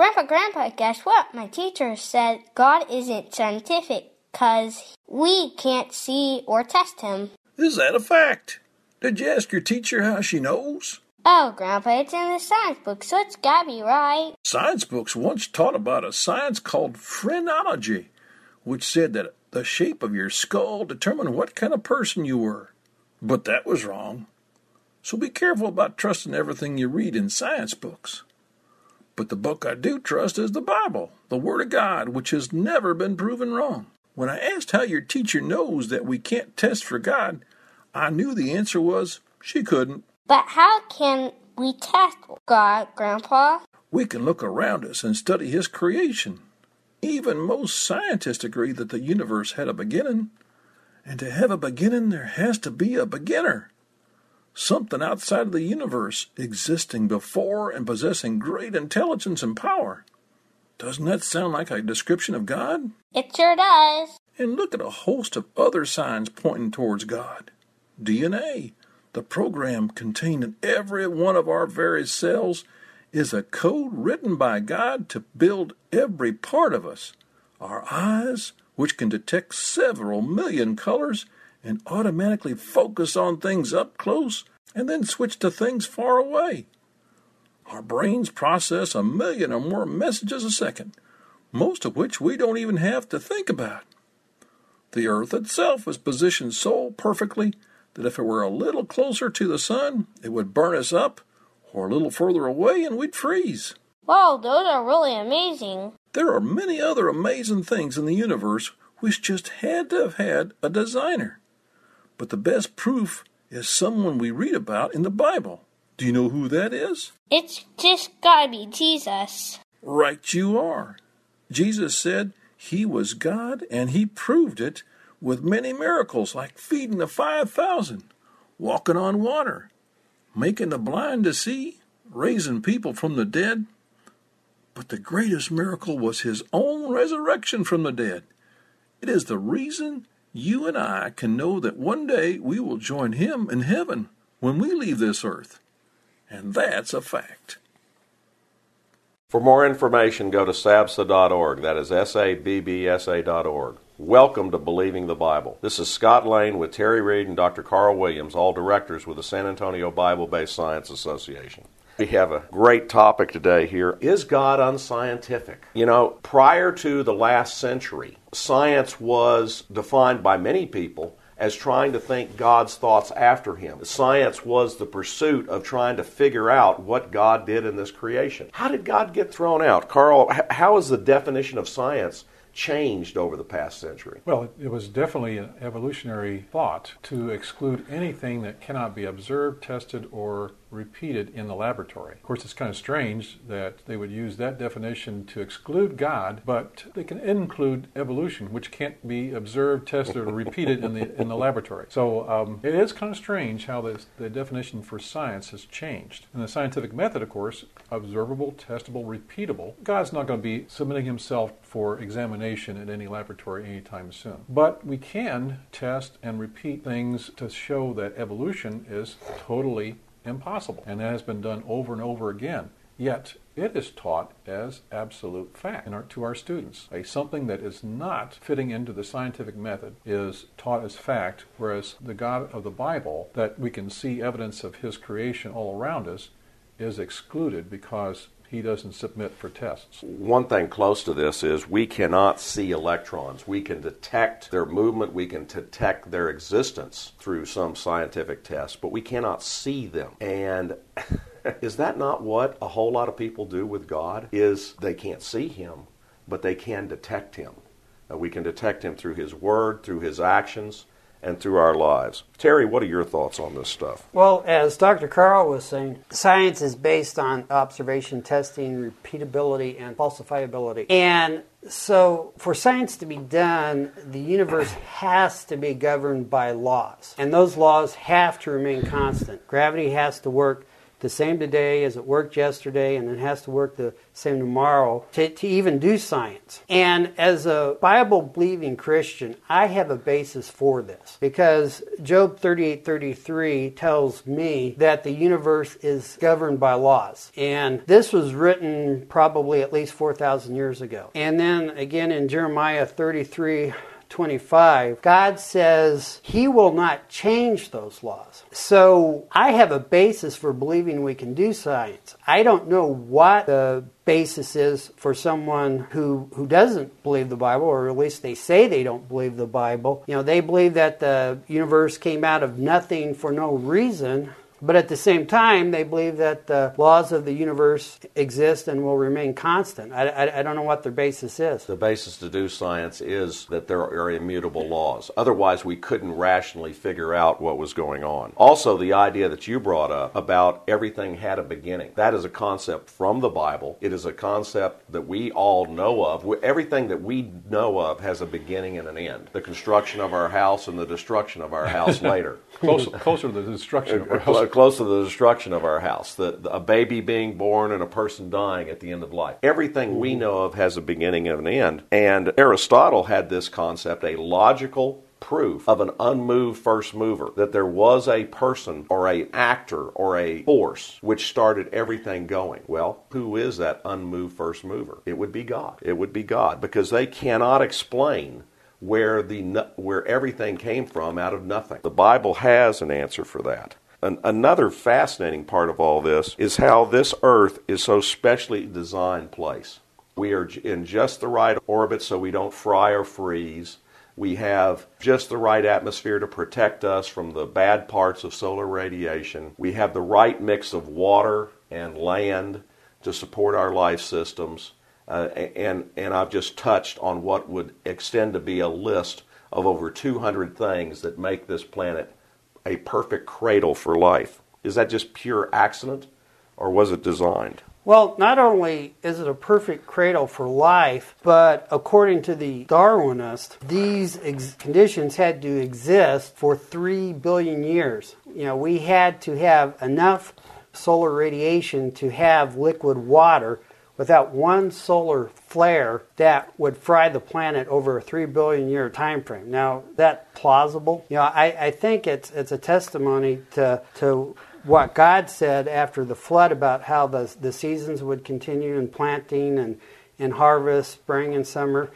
Grandpa, Grandpa, guess what? My teacher said God isn't scientific because we can't see or test him. Is that a fact? Did you ask your teacher how she knows? Oh, Grandpa, it's in the science book, so it's gotta be right. Science books once taught about a science called phrenology, which said that the shape of your skull determined what kind of person you were. But that was wrong. So be careful about trusting everything you read in science books. But the book I do trust is the Bible, the Word of God, which has never been proven wrong. When I asked how your teacher knows that we can't test for God, I knew the answer was she couldn't. But how can we test God, Grandpa? We can look around us and study His creation. Even most scientists agree that the universe had a beginning. And to have a beginning, there has to be a beginner. Something outside of the universe existing before and possessing great intelligence and power. Doesn't that sound like a description of God? It sure does. And look at a host of other signs pointing towards God. DNA, the program contained in every one of our various cells, is a code written by God to build every part of us. Our eyes, which can detect several million colors and automatically focus on things up close and then switch to things far away. Our brains process a million or more messages a second, most of which we don't even have to think about. The Earth itself is positioned so perfectly that if it were a little closer to the sun, it would burn us up, or a little further away and we'd freeze. Wow, those are really amazing. There are many other amazing things in the universe which just had to have had a designer. But the best proof is someone we read about in the Bible. Do you know who that is? It's just gotta be Jesus. Right, you are. Jesus said he was God, and he proved it with many miracles like feeding the 5,000, walking on water, making the blind to see, raising people from the dead. But the greatest miracle was his own resurrection from the dead. It is the reason you and I can know that one day we will join him in heaven when we leave this earth. And that's a fact. For more information, go to sabsa.org. That is S A B B S A.org. Welcome to Believing the Bible. This is Scott Lane with Terry Reed and Dr. Carl Williams, all directors with the San Antonio Bible Based Science Association. We have a great topic today here. Is God unscientific? You know, prior to the last century, science was defined by many people as trying to think God's thoughts after him. Science was the pursuit of trying to figure out what God did in this creation. How did God get thrown out? Carl, how is the definition of science changed over the past century? Well, it, it was definitely an evolutionary thought to exclude anything that cannot be observed, tested, or repeated in the laboratory. Of course, it's kind of strange that they would use that definition to exclude God, but they can include evolution, which can't be observed, tested, or repeated in the in the laboratory. So um, it is kind of strange how this, the definition for science has changed. In the scientific method, of course, observable, testable, repeatable. God's not going to be submitting himself for examination in any laboratory anytime soon. But we can test and repeat things to show that evolution is totally impossible. And that has been done over and over again. Yet it is taught as absolute fact our, to our students. A, something that is not fitting into the scientific method is taught as fact, whereas the God of the Bible, that we can see evidence of His creation all around us, is excluded because he doesn't submit for tests. One thing close to this is we cannot see electrons. We can detect their movement, we can detect their existence through some scientific tests, but we cannot see them. And is that not what a whole lot of people do with God? Is they can't see him, but they can detect him. Uh, we can detect him through his word, through his actions, and through our lives. Terry, what are your thoughts on this stuff? Well, as Dr. Carl was saying, science is based on observation, testing, repeatability, and falsifiability. And so, for science to be done, the universe has to be governed by laws. And those laws have to remain constant. Gravity has to work the same today as it worked yesterday, and it has to work the same tomorrow to, to even do science. And as a Bible believing Christian, I have a basis for this because Job 38 33 tells me that the universe is governed by laws. And this was written probably at least 4,000 years ago. And then again in Jeremiah 33 25, God says He will not change those laws. So I have a basis for believing we can do science. I don't know what the basis is for someone who, who doesn't believe the Bible, or at least they say they don't believe the Bible. You know, they believe that the universe came out of nothing for no reason. But at the same time, they believe that the laws of the universe exist and will remain constant. I, I, I, don't know what their basis is. The basis to do science is that there are immutable laws. Otherwise, we couldn't rationally figure out what was going on. Also, the idea that you brought up about everything had a beginning. That is a concept from the Bible. It is a concept that we all know of. Everything that we know of has a beginning and an end. The construction of our house and the destruction of our house later. Closer, closer to the destruction of our house close to the destruction of our house, the, the, a baby being born and a person dying at the end of life. Everything we know of has a beginning and an end. And Aristotle had this concept, a logical proof of an unmoved first mover that there was a person or a actor or a force which started everything going. Well who is that unmoved first mover? It would be god. It would be god because they cannot explain where the where everything came from out of nothing. The bible has an answer for that an, another fascinating part of all this is how this Earth is so specially designed place. We are in just the right orbit so we don't fry or freeze. We have just the right atmosphere to protect us from the bad parts of solar radiation. We have the right mix of water and land to support our life systems. Uh, and, and I've just touched on what would extend to be a list of over 200 things that make this planet a perfect cradle for life. Is that just pure accident or was it designed? Well, not only is it a perfect cradle for life, but according to the Darwinist, these ex- conditions had to exist for 3 billion years. You know, we had to have enough solar radiation to have liquid water without one solar flare that would fry the planet over a three billion year time frame. Now, that plausible? You know, I, I think it's it's a testimony to to what God said after the flood about how the the seasons would continue in planting and and harvest, spring and summer.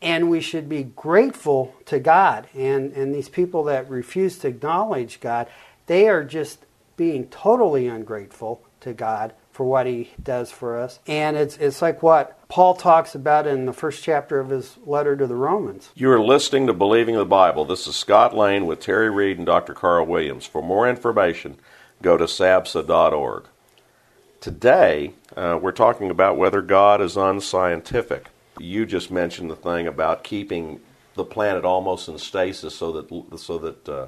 And we should be grateful to God. And, and these people that refuse to acknowledge God, they are just being totally ungrateful to God for what he does for us. And it's, it's like what Paul talks about in the first chapter of his letter to the Romans. You are listening to Believing the Bible. This is Scott Lane with Terry Reed and Dr. Carl Williams. For more information, go to sabsa.org. Today, uh, we're talking about whether God is unscientific. You just mentioned the thing about keeping the planet almost in stasis so that, so that uh,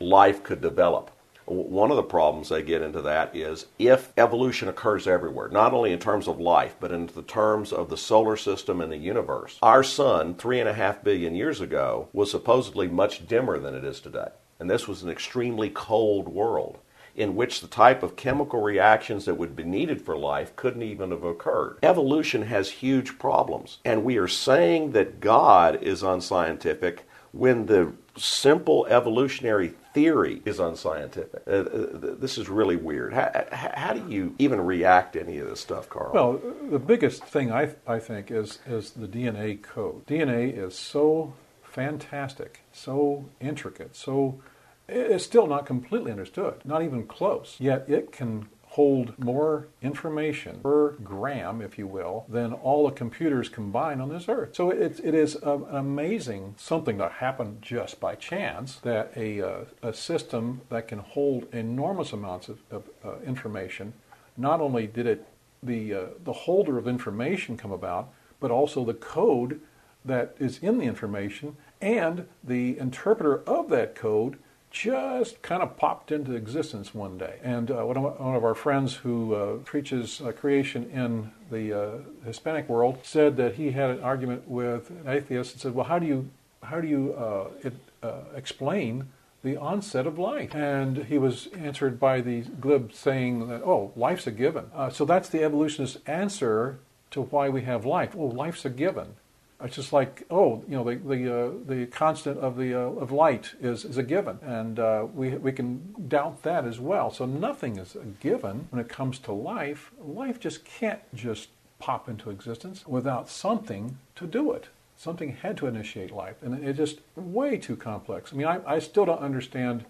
life could develop one of the problems they get into that is if evolution occurs everywhere, not only in terms of life, but in the terms of the solar system and the universe. Our sun, three and a half billion years ago, was supposedly much dimmer than it is today. And this was an extremely cold world in which the type of chemical reactions that would be needed for life couldn't even have occurred. Evolution has huge problems. And we are saying that God is unscientific when the simple evolutionary theory is unscientific. Uh, uh this is really weird. How, how, do you even react to any of this stuff, Carl? Well, the biggest thing I, I think is, is the DNA code. DNA is so fantastic, so intricate, so it's still not completely understood, not even close. Yet it can hold more information per gram, if you will, than all the computers combined on this earth. So it, it is an amazing something that happened just by chance that a, uh, a system that can hold enormous amounts of, of uh, information, not only did it the, uh, the holder of information come about, but also the code that is in the information, and the interpreter of that code just kind of popped into existence one day. And uh, one, of, our friends who uh, preaches uh, creation in the uh, Hispanic world said that he had an argument with an atheist and said, "Well, how do you how do you uh, it, uh, explain the onset of life?" And he was answered by the glib saying that, "Oh, life's a given." so that's the evolutionist answer to why we have life. Oh, life's a given. It's just like, oh, you know, the the, uh, the constant of the uh, of light is, is a given, and uh, we we can doubt that as well. So nothing is a given when it comes to life. Life just can't just pop into existence without something to do it. Something had to initiate life, and it's just way too complex. I mean, I, I still don't understand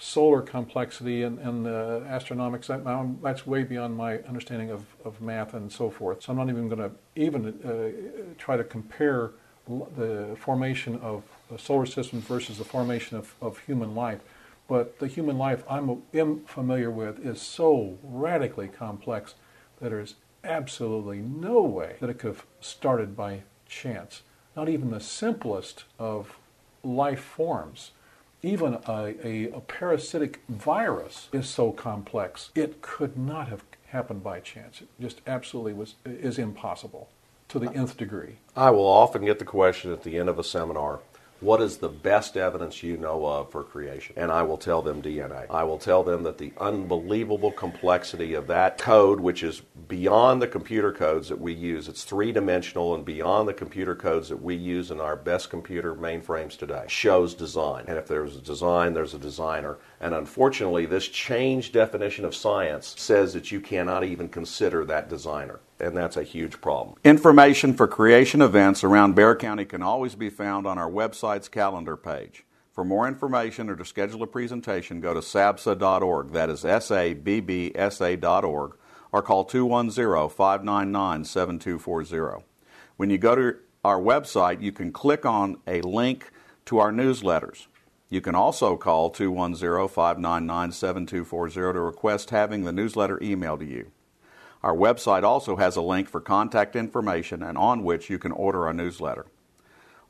solar complexity and, and the astronomics. That, that's way beyond my understanding of, of math and so forth. So I'm not even going to even uh, try to compare the formation of the solar system versus the formation of, of human life. But the human life I'm am familiar with is so radically complex that there is absolutely no way that it could have started by chance. Not even the simplest of life forms even a, a, a, parasitic virus is so complex. It could not have happened by chance. It just absolutely was is impossible to the nth degree. I will often get the question at the end of a seminar what is the best evidence you know of for creation? And I will tell them DNA. I will tell them that the unbelievable complexity of that code, which is beyond the computer codes that we use, it's three dimensional and beyond the computer codes that we use in our best computer mainframes today, shows design. And if there's a design, there's a designer. And unfortunately, this changed definition of science says that you cannot even consider that designer and that's a huge problem. Information for creation events around Bexar County can always be found on our website's calendar page. For more information or to schedule a presentation, go to sabsa.org. That is S A B B S A.org or call 210 599 7240. When you go to our website, you can click on a link to our newsletters. You can also call 210 599 7240 to request having the newsletter emailed to you. Our website also has a link for contact information and on which you can order our newsletter.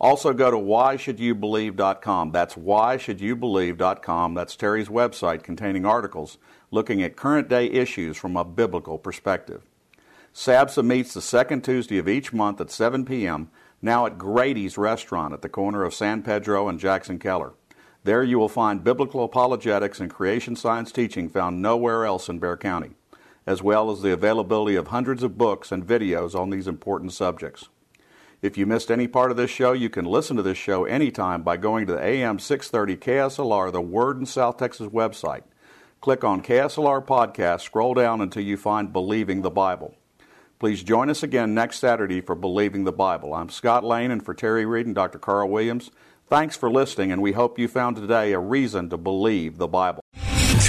Also go to whyshouldyoubelieve.com. That's whyshouldyoubelieve.com. That's Terry's website containing articles looking at current day issues from a biblical perspective. SABSA meets the second Tuesday of each month at 7 p.m., now at Grady's Restaurant at the corner of San Pedro and Jackson Keller. There you will find biblical apologetics and creation science teaching found nowhere else in Bexar County as well as the availability of hundreds of books and videos on these important subjects. If you missed any part of this show, you can listen to this show anytime by going to the AM 630 KSLR, the Word in South Texas website. Click on KSLR Podcast, scroll down until you find Believing the Bible. Please join us again next Saturday for Believing the Bible. I'm Scott Lane, and for Terry Reed and Dr. Carl Williams, thanks for listening, and we hope you found today a reason to believe the Bible.